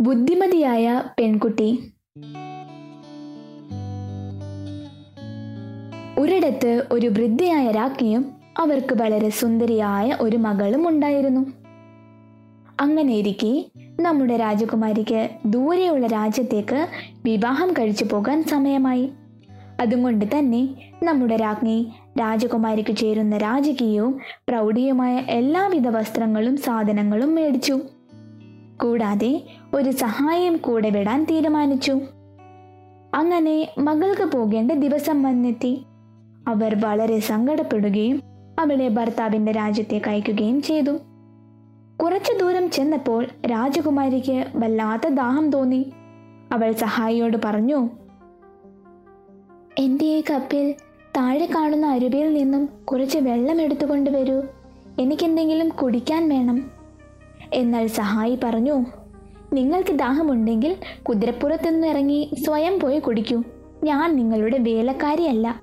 ബുദ്ധിമതിയായ പെൺകുട്ടി. ഒരിടത്ത് ഒരു വൃദ്ധയായ രാജ്ഞിയും അവർക്ക് വളരെ സുന്ദരിയായ ഒരു മകളും ഉണ്ടായിരുന്നു. അങ്ങനെ ഇരിക്കെ നമ്മുടെ രാജകുമാരിക്ക് ദൂരെയുള്ള രാജ്യത്തേക്ക് വിവാഹം കഴിച്ചു പോകാൻ സമയമായി. അതുകൊണ്ട് തന്നെ നമ്മുടെ രാജ്ഞി രാജകുമാരിക്ക് ചേരുന്ന രാജകീയവും പ്രൗഢിയുമായ എല്ലാവിധ വസ്ത്രങ്ങളും സാധനങ്ങളും മേടിച്ചു. കൂടാതെ ഒരു സഹായം കൂടെ വിടാൻ തീരുമാനിച്ചു. അങ്ങനെ മകൾക്ക് പോകേണ്ട ദിവസം വന്നെത്തി. അവർ വളരെ സങ്കടപ്പെടുകയും അവളെ ഭർത്താവിന്റെ രാജ്യത്തേക്ക് അയക്കുകയും ചെയ്തു. കുറച്ചു ദൂരം ചെന്നപ്പോൾ രാജകുമാരിക്ക് വല്ലാത്ത ദാഹം തോന്നി. അവൾ സഹായിയോട് പറഞ്ഞു എന്റെ ഈ കപ്പിൽ താഴെ കാണുന്ന അരുവിയിൽ നിന്നും കുറച്ച് വെള്ളം എടുത്തുകൊണ്ട് വരൂ. എനിക്കെന്തെങ്കിലും കുടിക്കാൻ വേണം. എന്നാൽ സഹായി പറഞ്ഞു നിങ്ങൾക്ക് ദാഹമുണ്ടെങ്കിൽ കുതിരപ്പുറത്തുനിന്ന് ഇറങ്ങി സ്വയം പോയി കുടിക്കൂ. ഞാൻ നിങ്ങളുടെ വേലക്കാരിയല്ല.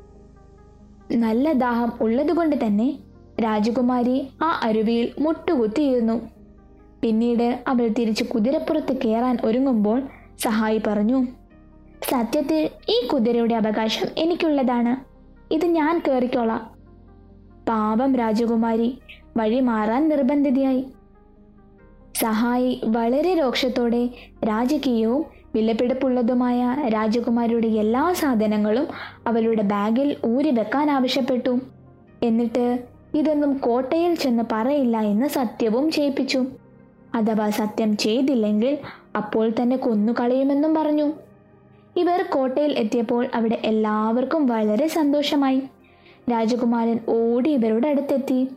നല്ല ദാഹം ഉള്ളതുകൊണ്ട് തന്നെ രാജകുമാരി ആ അരുവിയിൽ മുട്ടുകുത്തിയിരുന്നു. പിന്നീട് അവൾ തിരിച്ച് കുതിരപ്പുറത്ത് കയറാൻ ഒരുങ്ങുമ്പോൾ സഹായി പറഞ്ഞു സത്യത്തിൽ ഈ കുതിരയുടെ അവകാശം എനിക്കുള്ളതാണ്. ഇത് ഞാൻ കയറിക്കോളാം പാപം രാജകുമാരി വഴി മാറാൻ നിർബന്ധിതയായി. സഹായി വളരെ രോക്ഷത്തോടെ രാജകീയവും വിലപിടിപ്പുള്ളതുമായ രാജകുമാരിയുടെ എല്ലാ സാധനങ്ങളും അവളുടെ ബാഗിൽ ഊരി വെക്കാൻ ആവശ്യപ്പെട്ടു. എന്നിട്ട് ഇതൊന്നും കോട്ടയിൽ ചെന്ന് പറയില്ല എന്ന് സത്യവും ചെയ്യിപ്പിച്ചു. അഥവാ സത്യം ചെയ്തില്ലെങ്കിൽ അപ്പോൾ തന്നെ കൊന്നുകളയുമെന്നും പറഞ്ഞു. ഇവർ കോട്ടയിൽ എത്തിയപ്പോൾ അവിടെ എല്ലാവർക്കും വളരെ സന്തോഷമായി. രാജകുമാരൻ ഓടി ഇവരുടെ അടുത്തെത്തി.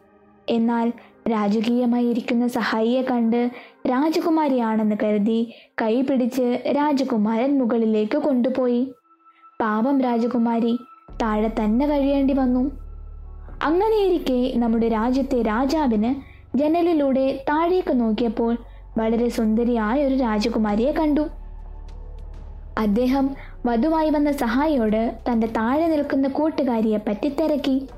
എന്നാൽ രാജകീയമായി ഇരിക്കുന്ന സഹായിയെ കണ്ട് രാജകുമാരിയാണെന്ന് കരുതി കൈ പിടിച്ച് രാജകുമാരൻ മുകളിലേക്ക് കൊണ്ടുപോയി. പാവം രാജകുമാരി താഴെ തന്നെ കഴിയേണ്ടി വന്നു. അങ്ങനെയിരിക്കെ നമ്മുടെ രാജ്യത്തെ രാജാവിന് ജനലിലൂടെ താഴേക്ക് നോക്കിയപ്പോൾ വളരെ സുന്ദരിയായ ഒരു രാജകുമാരിയെ കണ്ടു. അദ്ദേഹം വധുവായി വന്ന സഹായിയോട് തന്റെ താഴെ നിൽക്കുന്ന കൂട്ടുകാരിയെ പറ്റി തിരക്കി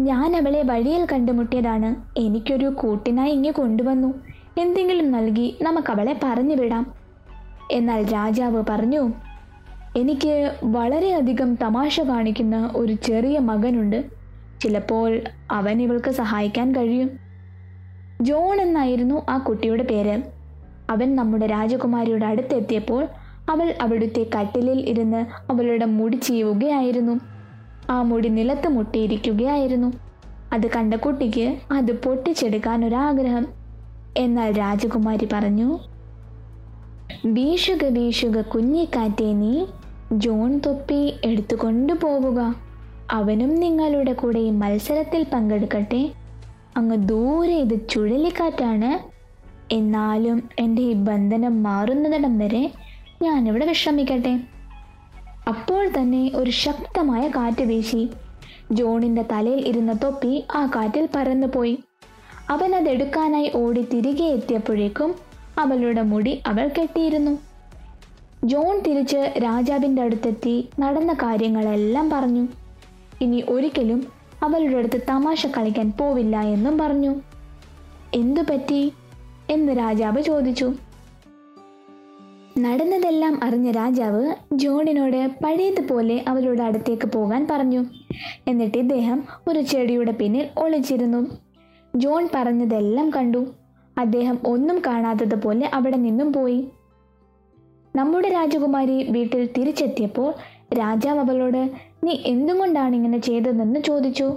ഞാൻ അവളെ വഴിയിൽ കണ്ടുമുട്ടിയതാണ്. എനിക്കൊരു കൂട്ടിനായി ഇങ്ങ് കൊണ്ടുവന്നു. എന്തെങ്കിലും നൽകി നമുക്കവളെ പറഞ്ഞു വിടാം. എന്നാൽ രാജാവ് പറഞ്ഞു എനിക്ക് വളരെയധികം തമാശ കാണിക്കുന്ന ഒരു ചെറിയ മകനുണ്ട്. ചിലപ്പോൾ അവൻ ഇവൾക്ക് സഹായിക്കാൻ കഴിയും. ജോൺ എന്നായിരുന്നു ആ കുട്ടിയുടെ പേര്. അവൻ നമ്മുടെ രാജകുമാരിയുടെ അടുത്തെത്തിയപ്പോൾ അവൾ അവിടുത്തെ കട്ടിലിൽ ഇരുന്ന് അവളുടെ മുടി ചെയ്യുകയായിരുന്നു ആ മുടി നിലത്ത് മുട്ടിയിരിക്കുകയായിരുന്നു. അത് കണ്ട കുട്ടിക്ക് അത് പൊട്ടിച്ചെടുക്കാൻ ഒരാഗ്രഹം. എന്നാൽ രാജകുമാരി പറഞ്ഞു വീശുക വീശുക കുഞ്ഞിക്കാറ്റെ നീ ജോൺ തൊപ്പി എടുത്തു പോവുക അവനും നിങ്ങളുടെ കൂടെ ഈ മത്സരത്തിൽ പങ്കെടുക്കട്ടെ. അങ്ങ് ദൂരെ ഇത് ചുഴലിക്കാറ്റാണ്. എന്നാലും എന്റെ ഈ ബന്ധനം മാറുന്നിടം വരെ ഞാനിവിടെ വിശ്രമിക്കട്ടെ. അപ്പോൾ തന്നെ ഒരു ശക്തമായ കാറ്റ് വീശി. ജോണിന്റെ തലയിൽ ഇരുന്ന തൊപ്പി ആ കാറ്റിൽ പറന്നുപോയി അവൻ അതെടുക്കാനായി ഓടി തിരികെ എത്തിയപ്പോഴേക്കും അവളുടെ മുടി അവൾ കെട്ടിയിരുന്നു. ജോൺ തിരിച്ച് രാജാവിന്റെ അടുത്തെത്തി നടന്ന കാര്യങ്ങളെല്ലാം പറഞ്ഞു. ഇനി ഒരിക്കലും അവളുടെ അടുത്ത് തമാശ കളിക്കാൻ പോവില്ല എന്നും പറഞ്ഞു. എന്തു പറ്റി? എന്ന് രാജാവ് ചോദിച്ചു. നടന്നതെല്ലാം അറിഞ്ഞ രാജാവ് ജോണിനോട് പഴയതുപോലെ അവരുടെ അടുത്തേക്ക് പോകാൻ പറഞ്ഞു. എന്നിട്ട് ഇദ്ദേഹം ഒരു ചെടിയുടെ പിന്നിൽ ഒളിച്ചിരുന്നു. ജോൺ പറഞ്ഞതെല്ലാം കണ്ടു. അദ്ദേഹം ഒന്നും കാണാത്തതുപോലെ അവിടെ നിന്നും പോയി. നമ്മുടെ രാജകുമാരി വീട്ടിൽ തിരിച്ചെത്തിയപ്പോൾ രാജാവ് അവളോട് നീ എന്തുകൊണ്ടാണ് ഇങ്ങനെ ചെയ്തതെന്ന് ചോദിച്ചു.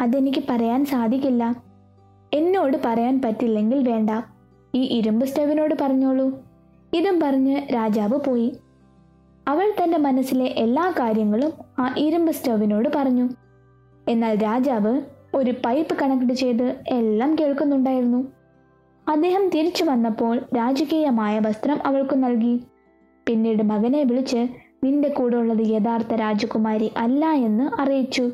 അതെനിക്ക് പറയാൻ സാധിക്കില്ല. എന്നോട് പറയാൻ പറ്റില്ലെങ്കിൽ വേണ്ട. ഈ ഇരുമ്പ് സ്റ്റവിനോട് പറഞ്ഞോളൂ. ഇതും പറഞ്ഞ് രാജാവ് പോയി. അവൾ തന്റെ മനസ്സിലെ എല്ലാ കാര്യങ്ങളും ആ ഇരുമ്പ് സ്റ്റവിനോട് പറഞ്ഞു. എന്നാൽ രാജാവ് ഒരു പൈപ്പ് കണക്ട് ചെയ്ത് എല്ലാം കേൾക്കുന്നുണ്ടായിരുന്നു. അദ്ദേഹം തിരിച്ചു വന്നപ്പോൾ രാജകീയമായ വസ്ത്രം അവൾക്ക് നൽകി. പിന്നീട് മകനെ വിളിച്ച് നിന്റെ കൂടെ ഉള്ളത് യഥാർത്ഥ രാജകുമാരി അല്ല എന്ന് അറിയിച്ചു.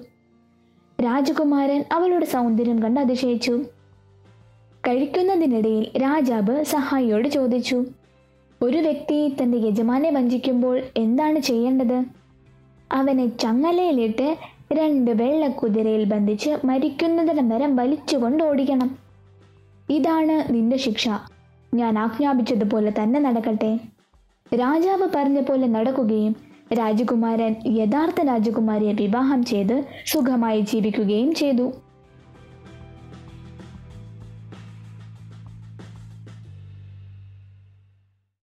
രാജകുമാരൻ അവളുടെ സൗന്ദര്യം കണ്ട് അതിശയിച്ചു. കഴിക്കുന്നതിനിടയിൽ രാജാവ് സഹായിയോട് ചോദിച്ചു. ഒരു വ്യക്തി തന്റെ യജമാനെ വഞ്ചിക്കുമ്പോൾ എന്താണ് ചെയ്യേണ്ടത്? അവനെ ചങ്ങലയിലിട്ട് രണ്ട് വെള്ളക്കുതിരയിൽ ബന്ധിച്ച് മരിക്കുന്നതിന് വരം വലിച്ചുകൊണ്ട് ഓടിക്കണം. ഇതാണ് നിന്റെ ശിക്ഷ. ഞാൻ ആജ്ഞാപിച്ചതുപോലെ തന്നെ നടക്കട്ടെ. രാജാവ് പറഞ്ഞ പോലെ നടക്കുകയും രാജകുമാരൻ യഥാർത്ഥ രാജകുമാരിയെ വിവാഹം ചെയ്ത് സുഖമായി ജീവിക്കുകയും ചെയ്തു.